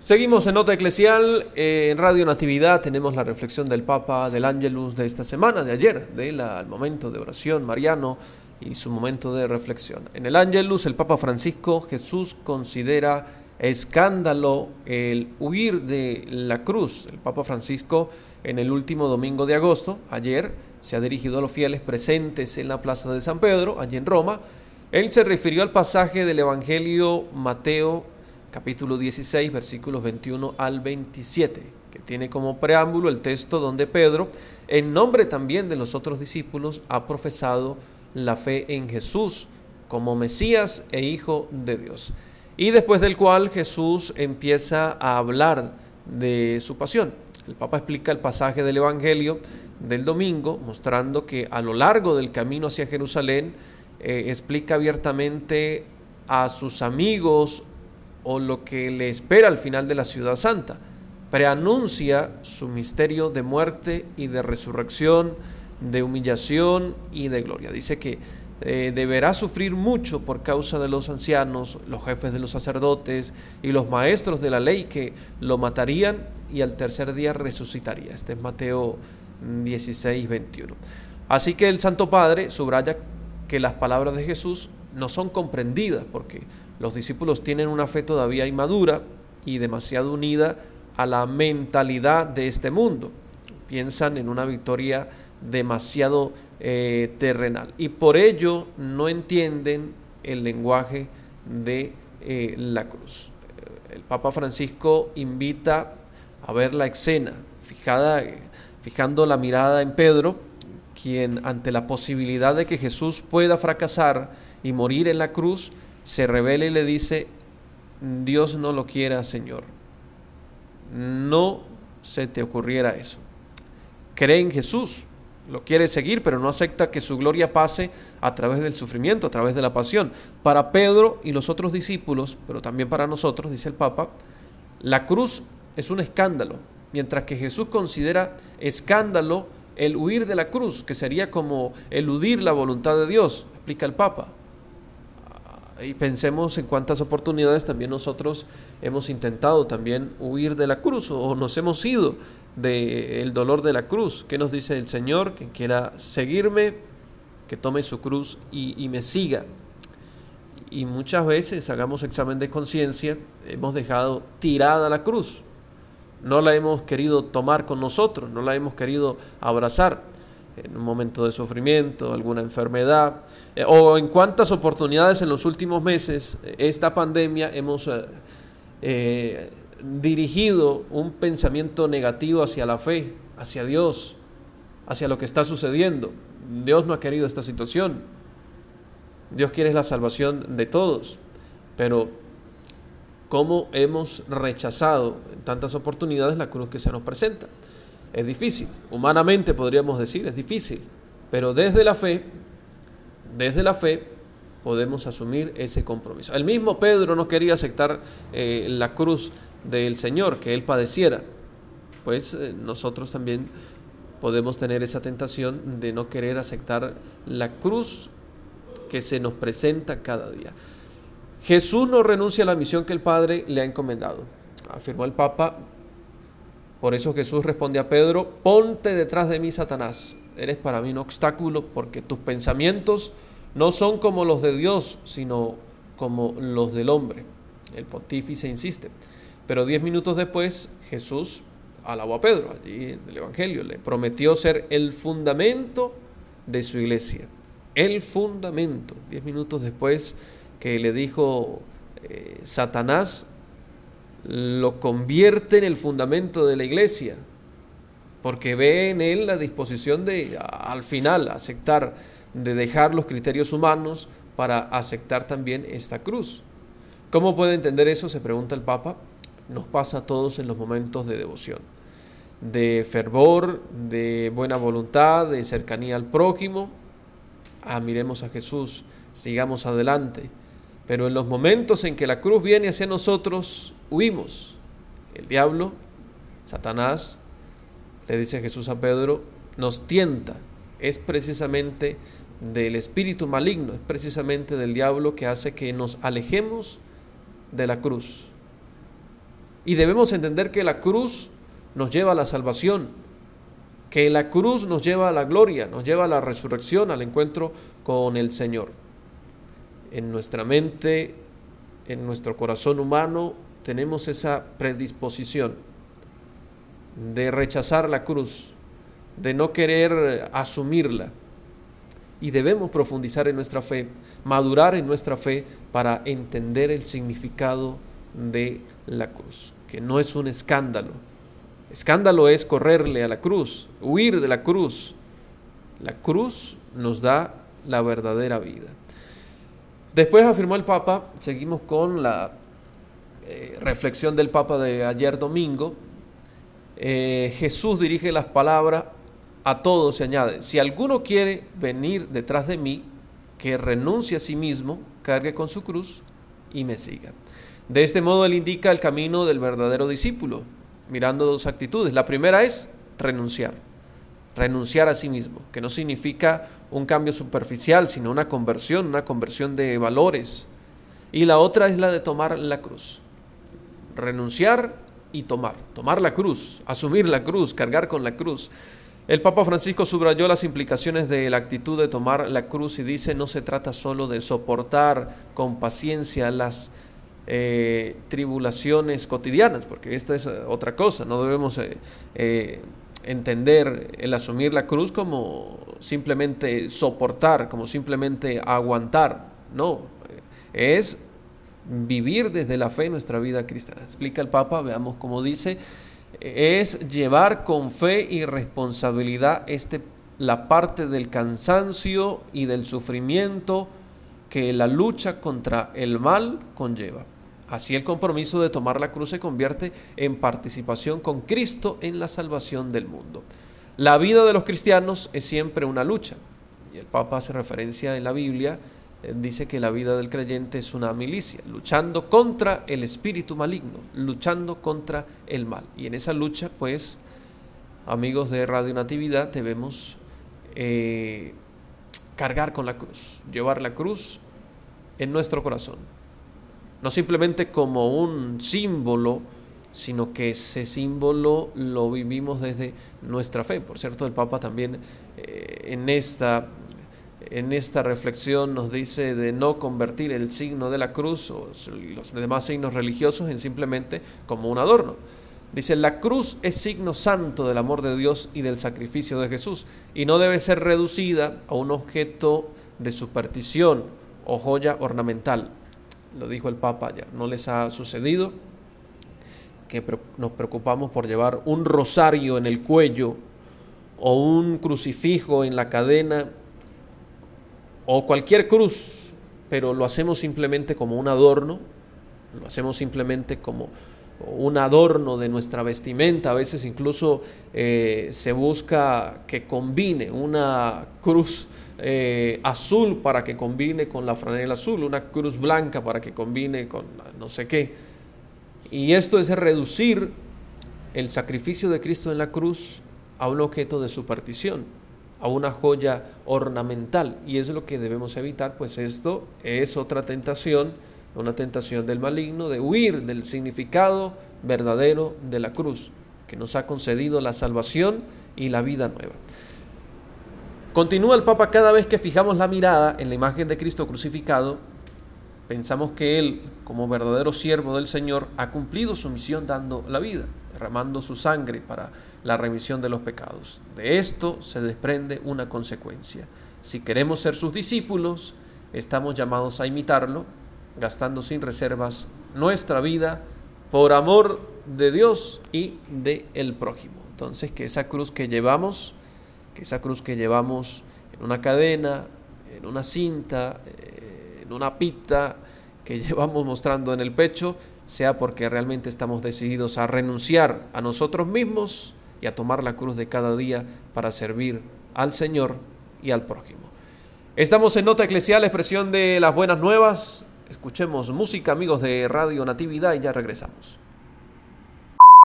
Seguimos en Nota Eclesial, en Radio Natividad tenemos la reflexión del Papa del Ángelus de esta semana, de ayer, del momento de oración mariano y su momento de reflexión. En el Ángelus el Papa Francisco Jesús considera escándalo el huir de la cruz. El Papa Francisco en el último domingo de agosto, ayer, se ha dirigido a los fieles presentes en la Plaza de San Pedro, allí en Roma. Él se refirió al pasaje del Evangelio Mateo capítulo 16, versículos 21 al 27, que tiene como preámbulo el texto donde Pedro, en nombre también de los otros discípulos, ha profesado la fe en Jesús como Mesías e Hijo de Dios. Y después del cual Jesús empieza a hablar de su pasión. El Papa explica el pasaje del Evangelio del domingo, mostrando que a lo largo del camino hacia Jerusalén eh, explica abiertamente a sus amigos o lo que le espera al final de la ciudad santa. Preanuncia su misterio de muerte y de resurrección, de humillación y de gloria. Dice que eh, deberá sufrir mucho por causa de los ancianos, los jefes de los sacerdotes y los maestros de la ley que lo matarían y al tercer día resucitaría. Este es Mateo 16, 21. Así que el Santo Padre subraya que las palabras de Jesús no son comprendidas porque los discípulos tienen una fe todavía inmadura y demasiado unida a la mentalidad de este mundo. Piensan en una victoria demasiado eh, terrenal y por ello no entienden el lenguaje de eh, la cruz. El Papa Francisco invita a ver la escena, fijada, fijando la mirada en Pedro, quien ante la posibilidad de que Jesús pueda fracasar y morir en la cruz, se revela y le dice, Dios no lo quiera, Señor. No se te ocurriera eso. Cree en Jesús, lo quiere seguir, pero no acepta que su gloria pase a través del sufrimiento, a través de la pasión. Para Pedro y los otros discípulos, pero también para nosotros, dice el Papa, la cruz es un escándalo, mientras que Jesús considera escándalo el huir de la cruz, que sería como eludir la voluntad de Dios, explica el Papa y pensemos en cuántas oportunidades también nosotros hemos intentado también huir de la cruz o nos hemos ido del dolor de la cruz. ¿Qué nos dice el Señor? Que quiera seguirme, que tome su cruz y, y me siga. Y muchas veces hagamos examen de conciencia, hemos dejado tirada la cruz. No la hemos querido tomar con nosotros, no la hemos querido abrazar en un momento de sufrimiento, alguna enfermedad, eh, o en cuántas oportunidades en los últimos meses eh, esta pandemia hemos eh, dirigido un pensamiento negativo hacia la fe, hacia Dios, hacia lo que está sucediendo. Dios no ha querido esta situación. Dios quiere la salvación de todos, pero ¿cómo hemos rechazado en tantas oportunidades la cruz que se nos presenta? Es difícil, humanamente podríamos decir, es difícil, pero desde la fe, desde la fe podemos asumir ese compromiso. El mismo Pedro no quería aceptar eh, la cruz del Señor, que él padeciera, pues eh, nosotros también podemos tener esa tentación de no querer aceptar la cruz que se nos presenta cada día. Jesús no renuncia a la misión que el Padre le ha encomendado. Afirmó el Papa, por eso Jesús responde a Pedro, ponte detrás de mí, Satanás. Eres para mí un obstáculo porque tus pensamientos no son como los de Dios, sino como los del hombre. El pontífice insiste. Pero diez minutos después, Jesús alabó a Pedro, allí en el Evangelio, le prometió ser el fundamento de su iglesia. El fundamento. Diez minutos después que le dijo eh, Satanás, lo convierte en el fundamento de la iglesia, porque ve en él la disposición de, al final, aceptar, de dejar los criterios humanos para aceptar también esta cruz. ¿Cómo puede entender eso? Se pregunta el Papa. Nos pasa a todos en los momentos de devoción, de fervor, de buena voluntad, de cercanía al prójimo. Ah, miremos a Jesús, sigamos adelante. Pero en los momentos en que la cruz viene hacia nosotros, huimos. El diablo, Satanás, le dice Jesús a Pedro, nos tienta. Es precisamente del espíritu maligno, es precisamente del diablo que hace que nos alejemos de la cruz. Y debemos entender que la cruz nos lleva a la salvación, que la cruz nos lleva a la gloria, nos lleva a la resurrección, al encuentro con el Señor. En nuestra mente, en nuestro corazón humano, tenemos esa predisposición de rechazar la cruz, de no querer asumirla. Y debemos profundizar en nuestra fe, madurar en nuestra fe para entender el significado de la cruz, que no es un escándalo. Escándalo es correrle a la cruz, huir de la cruz. La cruz nos da la verdadera vida. Después afirmó el Papa, seguimos con la eh, reflexión del Papa de ayer domingo, eh, Jesús dirige las palabras a todos se añade, si alguno quiere venir detrás de mí, que renuncie a sí mismo, cargue con su cruz y me siga. De este modo él indica el camino del verdadero discípulo, mirando dos actitudes. La primera es renunciar, renunciar a sí mismo, que no significa un cambio superficial, sino una conversión, una conversión de valores. Y la otra es la de tomar la cruz. Renunciar y tomar, tomar la cruz, asumir la cruz, cargar con la cruz. El Papa Francisco subrayó las implicaciones de la actitud de tomar la cruz y dice no se trata solo de soportar con paciencia las eh, tribulaciones cotidianas, porque esta es otra cosa, no debemos eh, eh, entender el asumir la cruz como simplemente soportar, como simplemente aguantar, no, es vivir desde la fe nuestra vida cristiana. Explica el Papa, veamos cómo dice, es llevar con fe y responsabilidad este, la parte del cansancio y del sufrimiento que la lucha contra el mal conlleva. Así el compromiso de tomar la cruz se convierte en participación con Cristo en la salvación del mundo. La vida de los cristianos es siempre una lucha. Y el Papa hace referencia en la Biblia eh, dice que la vida del creyente es una milicia, luchando contra el espíritu maligno, luchando contra el mal. Y en esa lucha, pues, amigos de Radio Natividad, debemos eh, cargar con la cruz, llevar la cruz en nuestro corazón. No simplemente como un símbolo, sino que ese símbolo lo vivimos desde nuestra fe. Por cierto, el Papa también eh, en esta en esta reflexión nos dice de no convertir el signo de la cruz o los demás signos religiosos en simplemente como un adorno. Dice, la cruz es signo santo del amor de Dios y del sacrificio de Jesús y no debe ser reducida a un objeto de superstición o joya ornamental. Lo dijo el Papa ayer. ¿No les ha sucedido que nos preocupamos por llevar un rosario en el cuello o un crucifijo en la cadena o cualquier cruz, pero lo hacemos simplemente como un adorno, lo hacemos simplemente como un adorno de nuestra vestimenta, a veces incluso eh, se busca que combine una cruz eh, azul para que combine con la franela azul, una cruz blanca para que combine con no sé qué. Y esto es reducir el sacrificio de Cristo en la cruz a un objeto de superstición a una joya ornamental y es lo que debemos evitar, pues esto es otra tentación, una tentación del maligno de huir del significado verdadero de la cruz, que nos ha concedido la salvación y la vida nueva. Continúa el Papa cada vez que fijamos la mirada en la imagen de Cristo crucificado, pensamos que Él, como verdadero siervo del Señor, ha cumplido su misión dando la vida, derramando su sangre para la remisión de los pecados. De esto se desprende una consecuencia. Si queremos ser sus discípulos, estamos llamados a imitarlo, gastando sin reservas nuestra vida por amor de Dios y de el prójimo. Entonces, que esa cruz que llevamos, que esa cruz que llevamos en una cadena, en una cinta, eh, en una pita que llevamos mostrando en el pecho, sea porque realmente estamos decididos a renunciar a nosotros mismos y a tomar la cruz de cada día para servir al Señor y al prójimo. Estamos en Nota Eclesial, expresión de las buenas nuevas. Escuchemos música, amigos de Radio Natividad, y ya regresamos.